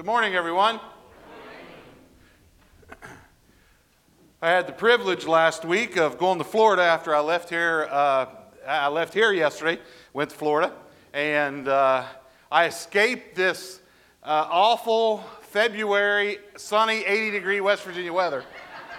Good morning, everyone. I had the privilege last week of going to Florida after I left here. Uh, I left here yesterday, went to Florida, and uh, I escaped this uh, awful February, sunny, 80 degree West Virginia weather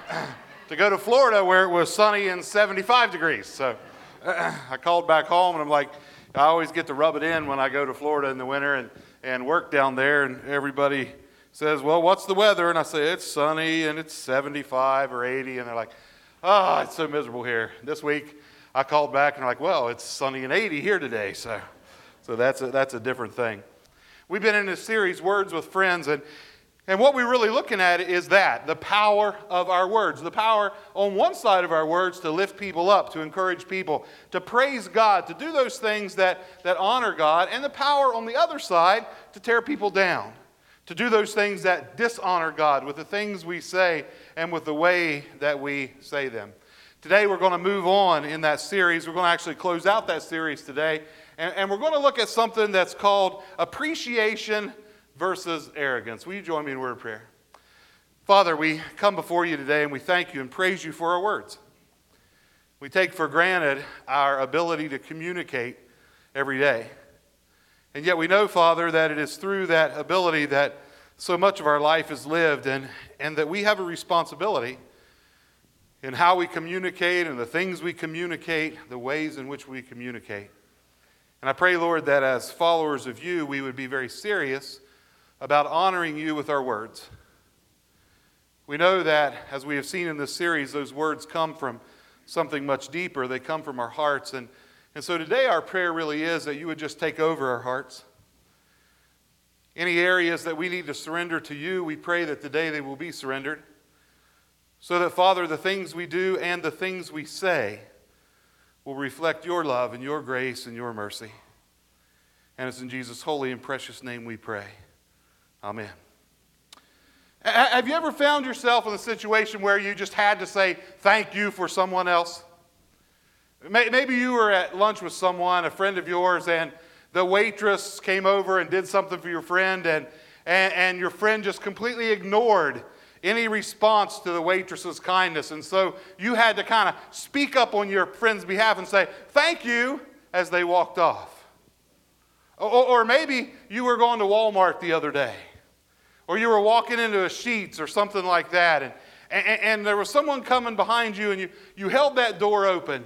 to go to Florida where it was sunny and 75 degrees. So I called back home and I'm like, I always get to rub it in when I go to Florida in the winter and, and work down there, and everybody says, Well, what's the weather? And I say, It's sunny and it's 75 or 80. And they're like, Oh, it's so miserable here. This week I called back and they're like, Well, it's sunny and 80 here today. So, so that's, a, that's a different thing. We've been in this series, Words with Friends, and and what we're really looking at is that the power of our words. The power on one side of our words to lift people up, to encourage people, to praise God, to do those things that, that honor God, and the power on the other side to tear people down, to do those things that dishonor God with the things we say and with the way that we say them. Today, we're going to move on in that series. We're going to actually close out that series today, and, and we're going to look at something that's called appreciation versus arrogance. Will you join me in a word of prayer? Father, we come before you today and we thank you and praise you for our words. We take for granted our ability to communicate every day. And yet we know, Father, that it is through that ability that so much of our life is lived and, and that we have a responsibility in how we communicate and the things we communicate, the ways in which we communicate. And I pray, Lord, that as followers of you, we would be very serious about honoring you with our words. We know that, as we have seen in this series, those words come from something much deeper. They come from our hearts. And, and so today, our prayer really is that you would just take over our hearts. Any areas that we need to surrender to you, we pray that today they will be surrendered. So that, Father, the things we do and the things we say will reflect your love and your grace and your mercy. And it's in Jesus' holy and precious name we pray. Amen. Have you ever found yourself in a situation where you just had to say thank you for someone else? Maybe you were at lunch with someone, a friend of yours, and the waitress came over and did something for your friend, and, and, and your friend just completely ignored any response to the waitress's kindness. And so you had to kind of speak up on your friend's behalf and say, Thank you, as they walked off. Or, or maybe you were going to Walmart the other day or you were walking into a Sheetz or something like that, and, and, and there was someone coming behind you, and you, you held that door open,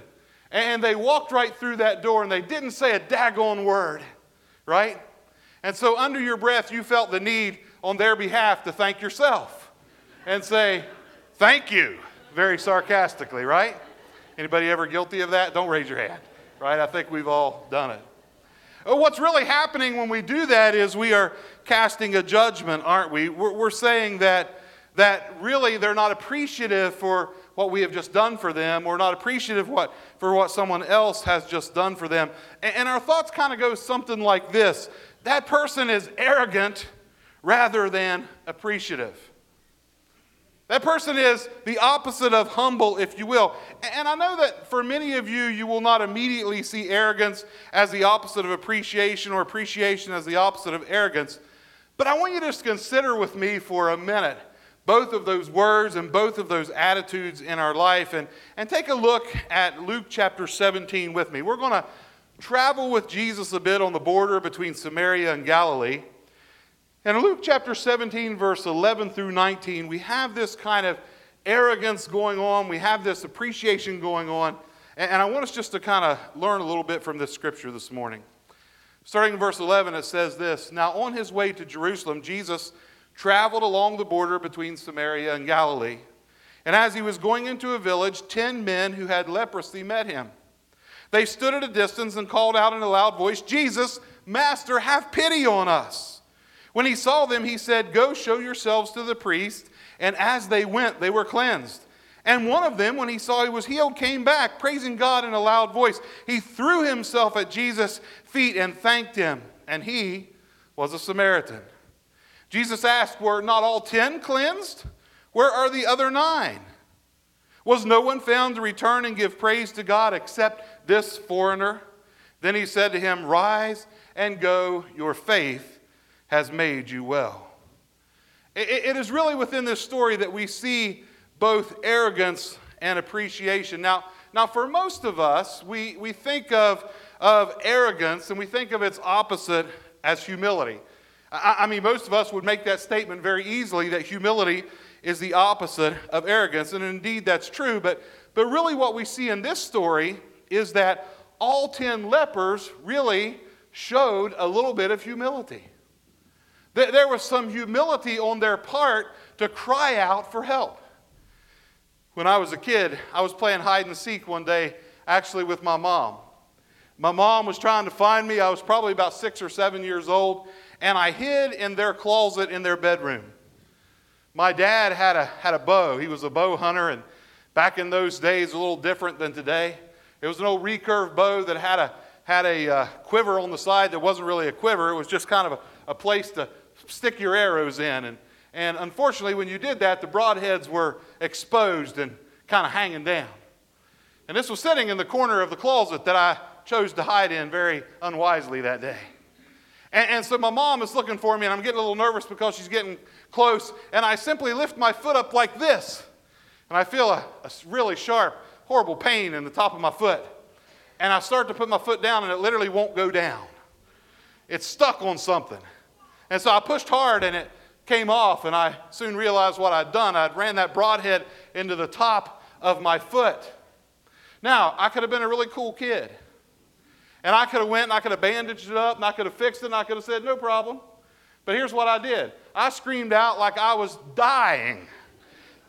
and they walked right through that door, and they didn't say a daggone word, right? And so, under your breath, you felt the need on their behalf to thank yourself and say, Thank you, very sarcastically, right? Anybody ever guilty of that? Don't raise your hand, right? I think we've all done it. What's really happening when we do that is we are casting a judgment, aren't we? We're, we're saying that, that really they're not appreciative for what we have just done for them or not appreciative what, for what someone else has just done for them. And, and our thoughts kind of go something like this that person is arrogant rather than appreciative. That person is the opposite of humble, if you will. And I know that for many of you, you will not immediately see arrogance as the opposite of appreciation or appreciation as the opposite of arrogance. But I want you to just consider with me for a minute both of those words and both of those attitudes in our life and, and take a look at Luke chapter 17 with me. We're going to travel with Jesus a bit on the border between Samaria and Galilee. In Luke chapter 17, verse 11 through 19, we have this kind of arrogance going on. We have this appreciation going on. And I want us just to kind of learn a little bit from this scripture this morning. Starting in verse 11, it says this Now, on his way to Jerusalem, Jesus traveled along the border between Samaria and Galilee. And as he was going into a village, ten men who had leprosy met him. They stood at a distance and called out in a loud voice, Jesus, Master, have pity on us. When he saw them, he said, Go show yourselves to the priest. And as they went, they were cleansed. And one of them, when he saw he was healed, came back, praising God in a loud voice. He threw himself at Jesus' feet and thanked him. And he was a Samaritan. Jesus asked, Were not all ten cleansed? Where are the other nine? Was no one found to return and give praise to God except this foreigner? Then he said to him, Rise and go, your faith has made you well. it is really within this story that we see both arrogance and appreciation. Now, now for most of us, we, we think of, of arrogance and we think of its opposite as humility. I, I mean, most of us would make that statement very easily that humility is the opposite of arrogance. And indeed, that's true. But, but really, what we see in this story is that all 10 lepers really showed a little bit of humility. There was some humility on their part to cry out for help. When I was a kid, I was playing hide and seek one day, actually with my mom. My mom was trying to find me. I was probably about six or seven years old, and I hid in their closet in their bedroom. My dad had a, had a bow. He was a bow hunter, and back in those days, a little different than today. It was an old recurve bow that had a, had a uh, quiver on the side that wasn't really a quiver. It was just kind of a, a place to stick your arrows in. And, and unfortunately, when you did that, the broadheads were exposed and kind of hanging down. And this was sitting in the corner of the closet that I chose to hide in very unwisely that day. And, and, so my mom is looking for me, and I'm getting a little nervous because she's getting close. And I simply lift my foot up like this, and I feel a, a really sharp, horrible pain in the top of my foot. And I start to put my foot down, and it literally won't go down. It's stuck on something. And so I pushed hard, and it came off, and I soon realized what I'd done. I'd ran that broadhead into the top of my foot. Now, I could have been a really cool kid. And I could have went and I could have bandaged it up and I could have fixed it and I could have said, no problem. But here's what I did I screamed out like I was dying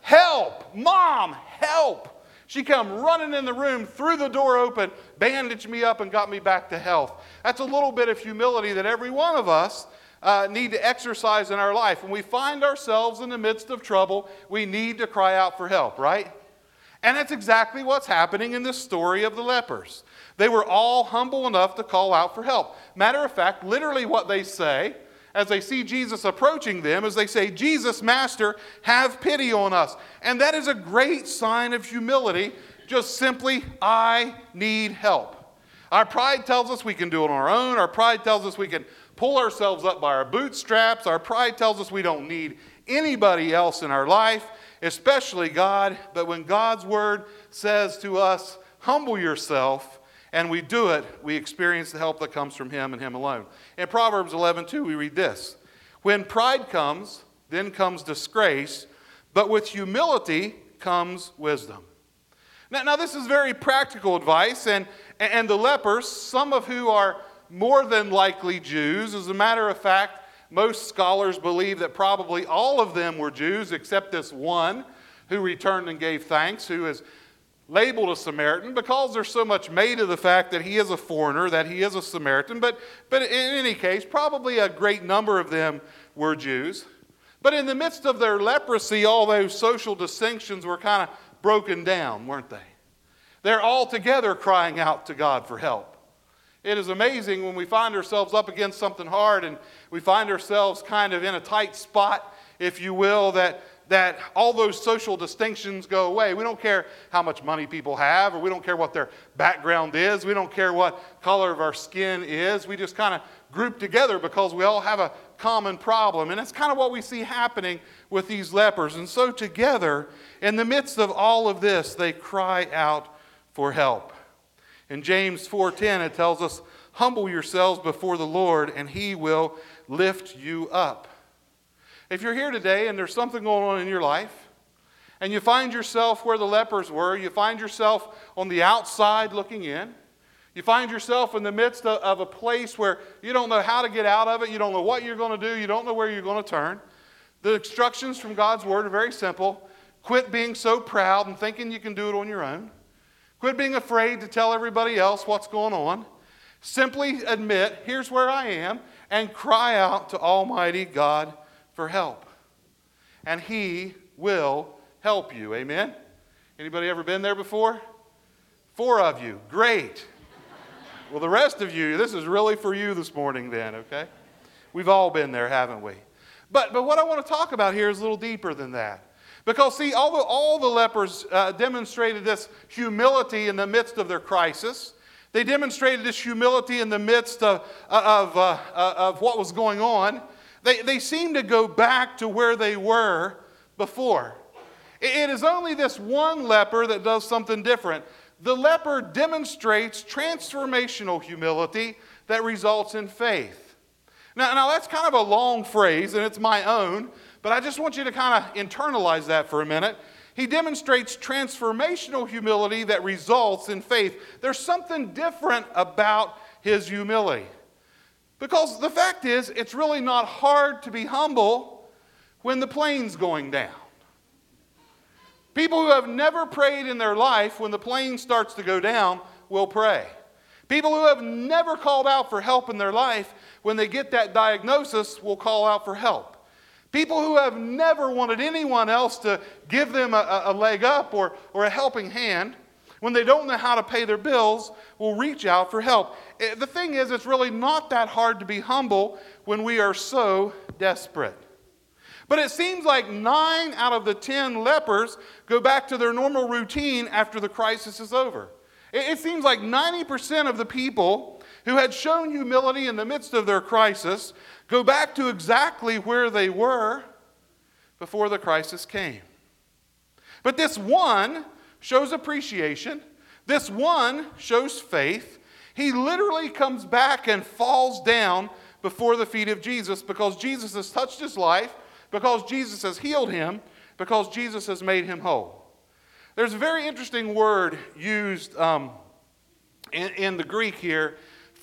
Help! Mom, help! She come running in the room, threw the door open, bandaged me up, and got me back to health. That's a little bit of humility that every one of us uh, need to exercise in our life. When we find ourselves in the midst of trouble, we need to cry out for help, right? And that's exactly what's happening in this story of the lepers. They were all humble enough to call out for help. Matter of fact, literally what they say as they see Jesus approaching them is they say, Jesus, Master, have pity on us. And that is a great sign of humility, just simply, I need help. Our pride tells us we can do it on our own. Our pride tells us we can pull ourselves up by our bootstraps. Our pride tells us we don't need anybody else in our life, especially God. But when God's word says to us, humble yourself, and we do it, we experience the help that comes from Him and Him alone. In Proverbs 11, 2, we read this When pride comes, then comes disgrace, but with humility comes wisdom. Now, now this is very practical advice, and, and the lepers, some of who are more than likely Jews, as a matter of fact, most scholars believe that probably all of them were Jews except this one who returned and gave thanks, who is labeled a Samaritan because there's so much made of the fact that he is a foreigner, that he is a Samaritan. But, but in any case, probably a great number of them were Jews. But in the midst of their leprosy, all those social distinctions were kind of broken down, weren't they? They're all together crying out to God for help. It is amazing when we find ourselves up against something hard and we find ourselves kind of in a tight spot, if you will, that that all those social distinctions go away. We don't care how much money people have, or we don't care what their background is. We don't care what color of our skin is. We just kind of group together because we all have a common problem. And that's kind of what we see happening with these lepers. And so, together, in the midst of all of this, they cry out for help. In James 4:10 it tells us, "Humble yourselves before the Lord, and he will lift you up." If you're here today and there's something going on in your life, and you find yourself where the lepers were, you find yourself on the outside looking in, you find yourself in the midst of, of a place where you don't know how to get out of it, you don't know what you're going to do, you don't know where you're going to turn. The instructions from God's Word are very simple. Quit being so proud and thinking you can do it on your own. Quit being afraid to tell everybody else what's going on. Simply admit, here's where I am, and cry out to Almighty God for help. And He will help you. Amen? Anybody ever been there before? Four of you. Great. well, the rest of you, this is really for you this morning, then, okay? We've all been there, haven't we? But, but what I want to talk about here is a little deeper than that. Because, see, although all the lepers uh, demonstrated this humility in the midst of their crisis, they demonstrated this humility in the midst of, of, uh, uh of what was going on. They, they seem to go back to where they were before. It is only this one leper that does something different. The leper demonstrates transformational humility that results in faith. Now, now, that's kind of a long phrase, and it's my own, but I just want you to kind of internalize that for a minute. He demonstrates transformational humility that results in faith. There's something different about his humility. Because the fact is, it's really not hard to be humble when the plane's going down. People who have never prayed in their life, when the plane starts to go down, will pray. People who have never called out for help in their life, when they get that diagnosis, will call out for help. People who have never wanted anyone else to give them a, a, leg up or, or a helping hand, when they don't know how to pay their bills, will reach out for help. Eh, the thing is, it's really not that hard to be humble when we are so desperate. But it seems like nine out of the ten lepers go back to their normal routine after the crisis is over. It seems like 90% of the people who had shown humility in the midst of their crisis go back to exactly where they were before the crisis came. But this one shows appreciation, this one shows faith. He literally comes back and falls down before the feet of Jesus because Jesus has touched his life because Jesus has healed him, because Jesus has made him whole. There's a very interesting word used um, in, in the Greek here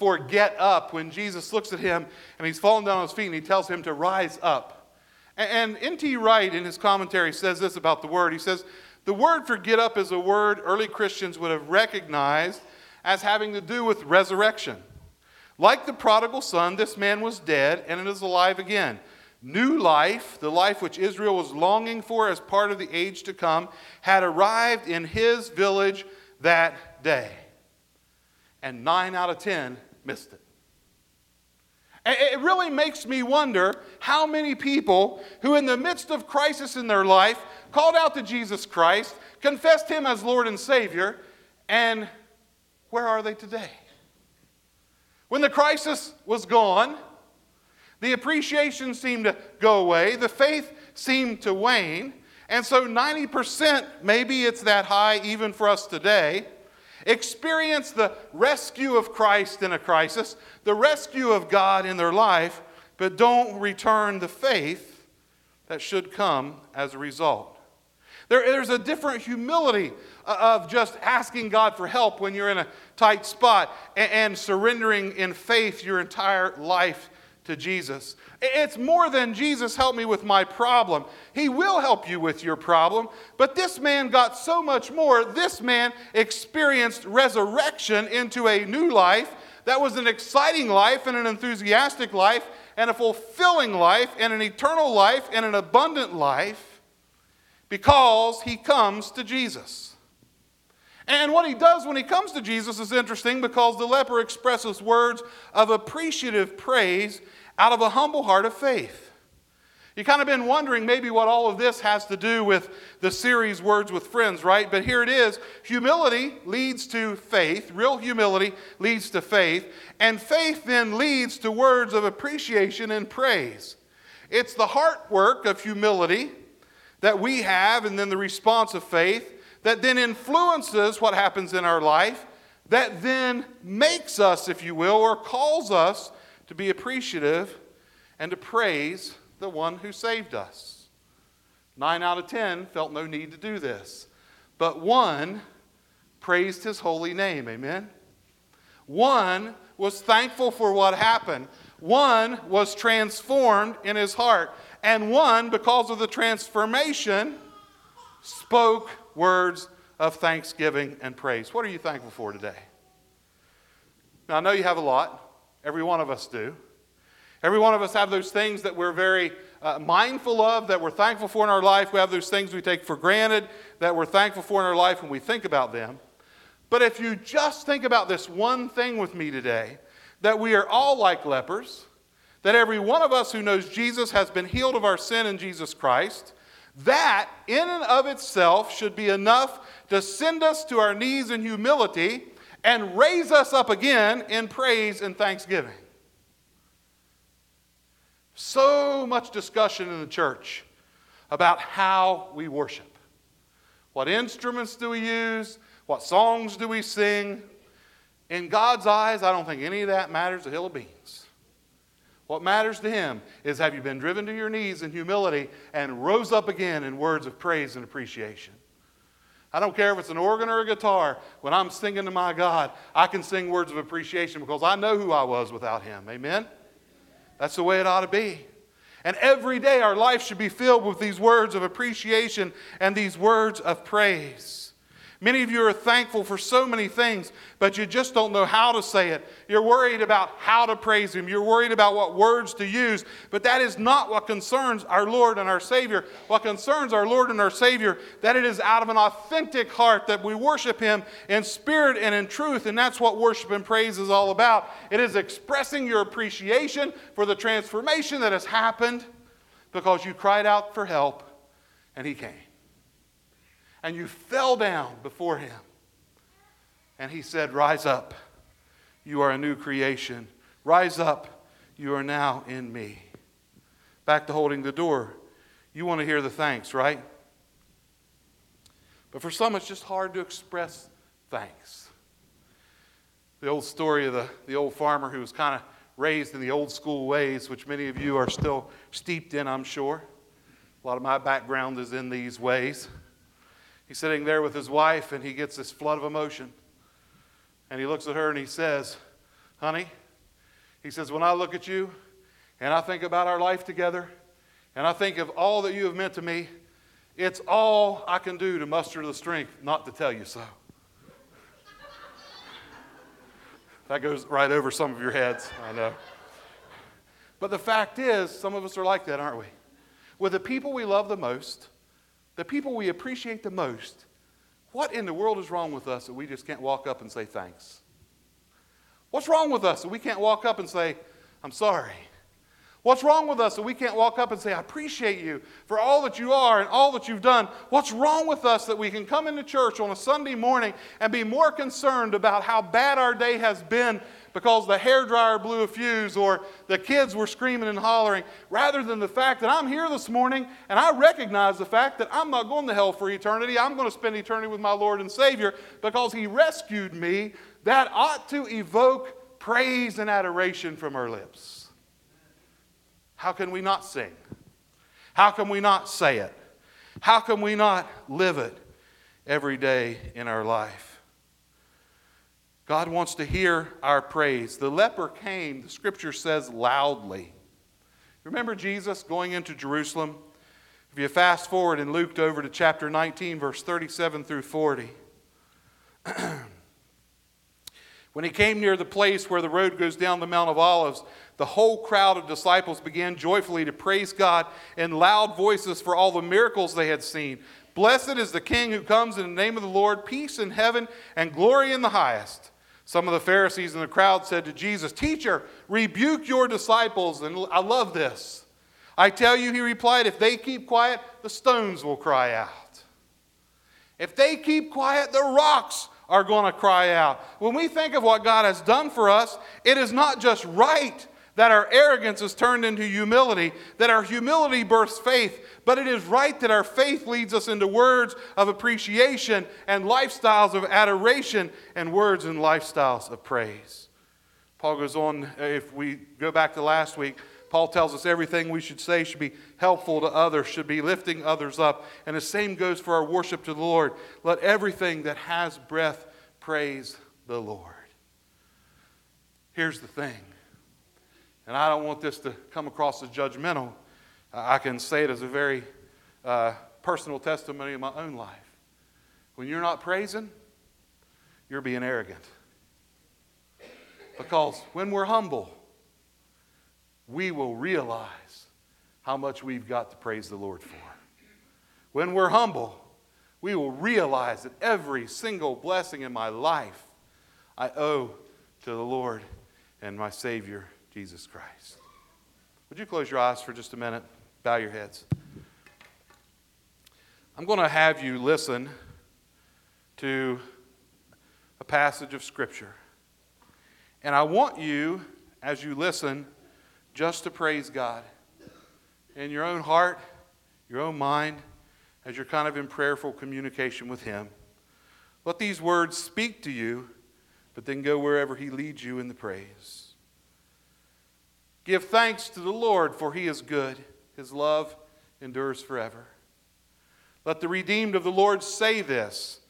for get up when Jesus looks at him and he's fallen down on his feet and he tells him to rise up. And, and N.T. Wright, in his commentary, says this about the word. He says, The word for get up is a word early Christians would have recognized as having to do with resurrection. Like the prodigal son, this man was dead and it is alive again. New life, the life which Israel was longing for as part of the age to come, had arrived in his village that day. And nine out of ten missed it. It really makes me wonder how many people who, in the midst of crisis in their life, called out to Jesus Christ, confessed Him as Lord and Savior, and where are they today? When the crisis was gone, the appreciation seemed to go away, the faith seemed to wane. And so 90%, maybe it's that high even for us today, experience the rescue of Christ in a crisis, the rescue of God in their life, but don't return the faith that should come as a result. There, there's a different humility uh, of just asking God for help when you're in a tight spot and, and surrendering in faith your entire life to Jesus. It's more than Jesus help me with my problem. He will help you with your problem, but this man got so much more. This man experienced resurrection into a new life that was an exciting life and an enthusiastic life and a fulfilling life and an eternal life and an abundant life because he comes to Jesus. And what he does when he comes to Jesus is interesting because the leper expresses words of appreciative praise out of a humble heart of faith. You kind of been wondering maybe what all of this has to do with the series Words with Friends, right? But here it is. Humility leads to faith. Real humility leads to faith. And faith then leads to words of appreciation and praise. It's the heart work of humility that we have, and then the response of faith that then influences what happens in our life, that then makes us, if you will, or calls us to be appreciative and to praise the one who saved us. Nine out of ten felt no need to do this, but one praised his holy name. Amen? One was thankful for what happened. One was transformed in his heart. And one, because of the transformation, spoke words of thanksgiving and praise. What are you thankful for today? Now, I know you have a lot. Every one of us do. Every one of us have those things that we're very uh, mindful of, that we're thankful for in our life. We have those things we take for granted, that we're thankful for in our life when we think about them. But if you just think about this one thing with me today, that we are all like lepers, that every one of us who knows Jesus has been healed of our sin in Jesus Christ, that in and of itself should be enough to send us to our knees in humility and raise us up again in praise and thanksgiving. So much discussion in the church about how we worship. What instruments do we use? What songs do we sing? In God's eyes, I don't think any of that matters a hill of beans. What matters to Him is have you been driven to your knees in humility and rose up again in words of praise and appreciation? I don't care if it's an organ or a guitar. When I'm singing to my God, I can sing words of appreciation because I know who I was without Him. Amen? That's the way it ought to be. And every day our life should be filled with these words of appreciation and these words of praise. Many of you are thankful for so many things, but you just don't know how to say it. You're worried about how to praise Him. You're worried about what words to use, but that is not what concerns our Lord and our Savior. What concerns our Lord and our Savior, that it is out of an authentic heart that we worship Him in spirit and in truth, and that's what worship and praise is all about. It is expressing your appreciation for the transformation that has happened because you cried out for help and He came and you fell down before him. And he said, Rise up. You are a new creation. Rise up. You are now in me. Back to holding the door. You want to hear the thanks, right? But for some, it's just hard to express thanks. The old story of the, the old farmer who was kind of raised in the old school ways, which many of you are still steeped in, I'm sure. A lot of my background is in these ways. He's sitting there with his wife and he gets this flood of emotion. And he looks at her and he says, Honey, he says, when I look at you and I think about our life together and I think of all that you have meant to me, it's all I can do to muster the strength not to tell you so. that goes right over some of your heads, I know. But the fact is, some of us are like that, aren't we? With the people we love the most, the people we appreciate the most, what in the world is wrong with us that we just can't walk up and say thanks? What's wrong with us that we can't walk up and say, I'm sorry? What's wrong with us that we can't walk up and say, I appreciate you for all that you are and all that you've done? What's wrong with us that we can come into church on a Sunday morning and be more concerned about how bad our day has been because the hair dryer blew a fuse or the kids were screaming and hollering, rather than the fact that I'm here this morning and I recognize the fact that I'm not going to hell for eternity. I'm going to spend eternity with my Lord and Savior because He rescued me. That ought to evoke praise and adoration from our lips. How can we not sing? How can we not say it? How can we not live it every day in our life? God wants to hear our praise. The leper came, the scripture says, loudly. Remember Jesus going into Jerusalem? If you fast forward and Luke over to chapter 19, verse 37 through 40. when he came near the place where the road goes down the Mount of Olives, the whole crowd of disciples began joyfully to praise God in loud voices for all the miracles they had seen. Blessed is the King who comes in the name of the Lord, peace in heaven and glory in the highest. Some of the Pharisees in the crowd said to Jesus, Teacher, rebuke your disciples. And I love this. I tell you, he replied, if they keep quiet, the stones will cry out. If they keep quiet, the rocks are going to cry out. When we think of what God has done for us, it is not just right that our arrogance is turned into humility, that our humility births faith, but it is right that our faith leads us into words of appreciation and lifestyles of adoration and words and lifestyles of praise. Paul goes on, if we go back to last week, Paul tells us everything we should say should be helpful to others, should be lifting others up. And the same goes for our worship to the Lord. Let everything that has breath praise the Lord. Here's the thing and I don't want this to come across as judgmental. I can say it as a very uh, personal testimony in my own life. When you're not praising, you're being arrogant. Because when we're humble, we will realize how much we've got to praise the Lord for. When we're humble, we will realize that every single blessing in my life I owe to the Lord and my Savior, Jesus Christ. Would you close your eyes for just a minute? Bow your heads. I'm going to have you listen to a passage of Scripture. And I want you, as you listen, just to praise God. in your own heart, your own mind, as you're kind of in prayerful communication with Him. Let these words speak to you, but then go wherever He leads you in the praise. Give thanks to the Lord, for He is good. His love endures forever. Let the redeemed of the Lord say this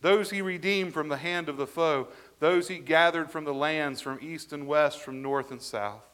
those He redeemed from the hand of the foe, those He gathered from the lands, from east and west, from north and south.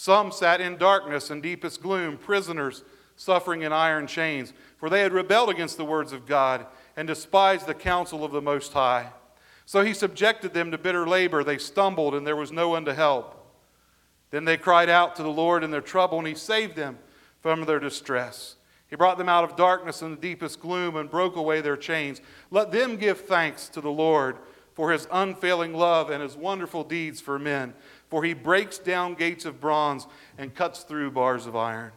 Some sat in darkness and deepest gloom, prisoners suffering in iron chains, for they had rebelled against the words of God and despised the counsel of the Most High. So he subjected them to bitter labor. They stumbled, and there was no one to help. Then they cried out to the Lord in their trouble, and he saved them from their distress. He brought them out of darkness and the deepest gloom and broke away their chains. Let them give thanks to the Lord for his unfailing love and his wonderful deeds for men. For he breaks down gates of bronze and cuts through bars of iron.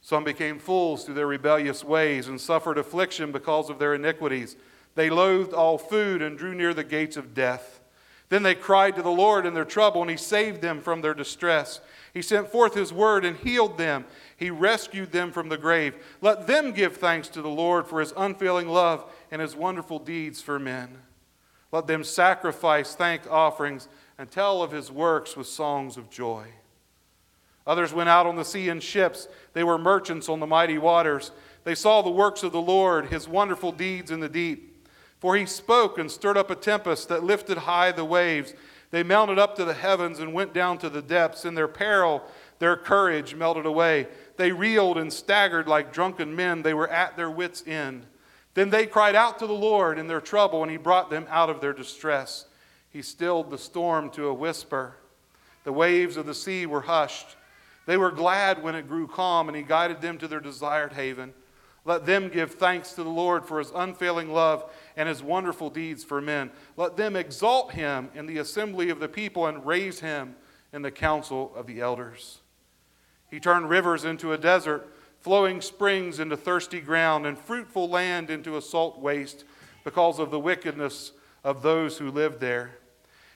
Some became fools through their rebellious ways and suffered affliction because of their iniquities. They loathed all food and drew near the gates of death. Then they cried to the Lord in their trouble, and he saved them from their distress. He sent forth his word and healed them. He rescued them from the grave. Let them give thanks to the Lord for his unfailing love and his wonderful deeds for men. Let them sacrifice thank offerings and tell of his works with songs of joy. Others went out on the sea in ships. They were merchants on the mighty waters. They saw the works of the Lord, his wonderful deeds in the deep. For he spoke and stirred up a tempest that lifted high the waves. They mounted up to the heavens and went down to the depths. In their peril, their courage melted away. They reeled and staggered like drunken men. They were at their wits' end. Then they cried out to the Lord in their trouble, and he brought them out of their distress. He stilled the storm to a whisper. The waves of the sea were hushed. They were glad when it grew calm, and he guided them to their desired haven. Let them give thanks to the Lord for his unfailing love and his wonderful deeds for men. Let them exalt him in the assembly of the people and raise him in the council of the elders. He turned rivers into a desert flowing springs into thirsty ground, and fruitful land into a salt waste because of the wickedness of those who lived there.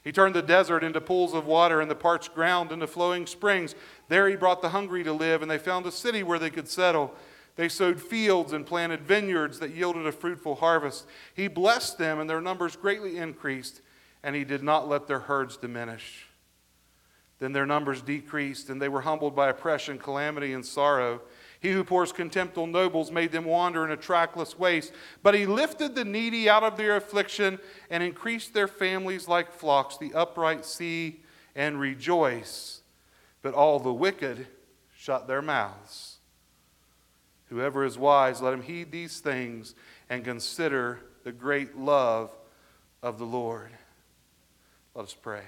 He turned the desert into pools of water and the parched ground into flowing springs. There he brought the hungry to live, and they found a city where they could settle. They sowed fields and planted vineyards that yielded a fruitful harvest. He blessed them, and their numbers greatly increased, and he did not let their herds diminish. Then their numbers decreased, and they were humbled by oppression, calamity, and sorrow. He who pours contempt on nobles made them wander in a trackless waste. But he lifted the needy out of their affliction and increased their families like flocks. The upright see and rejoice, but all the wicked shut their mouths. Whoever is wise, let him heed these things and consider the great love of the Lord. Let us pray.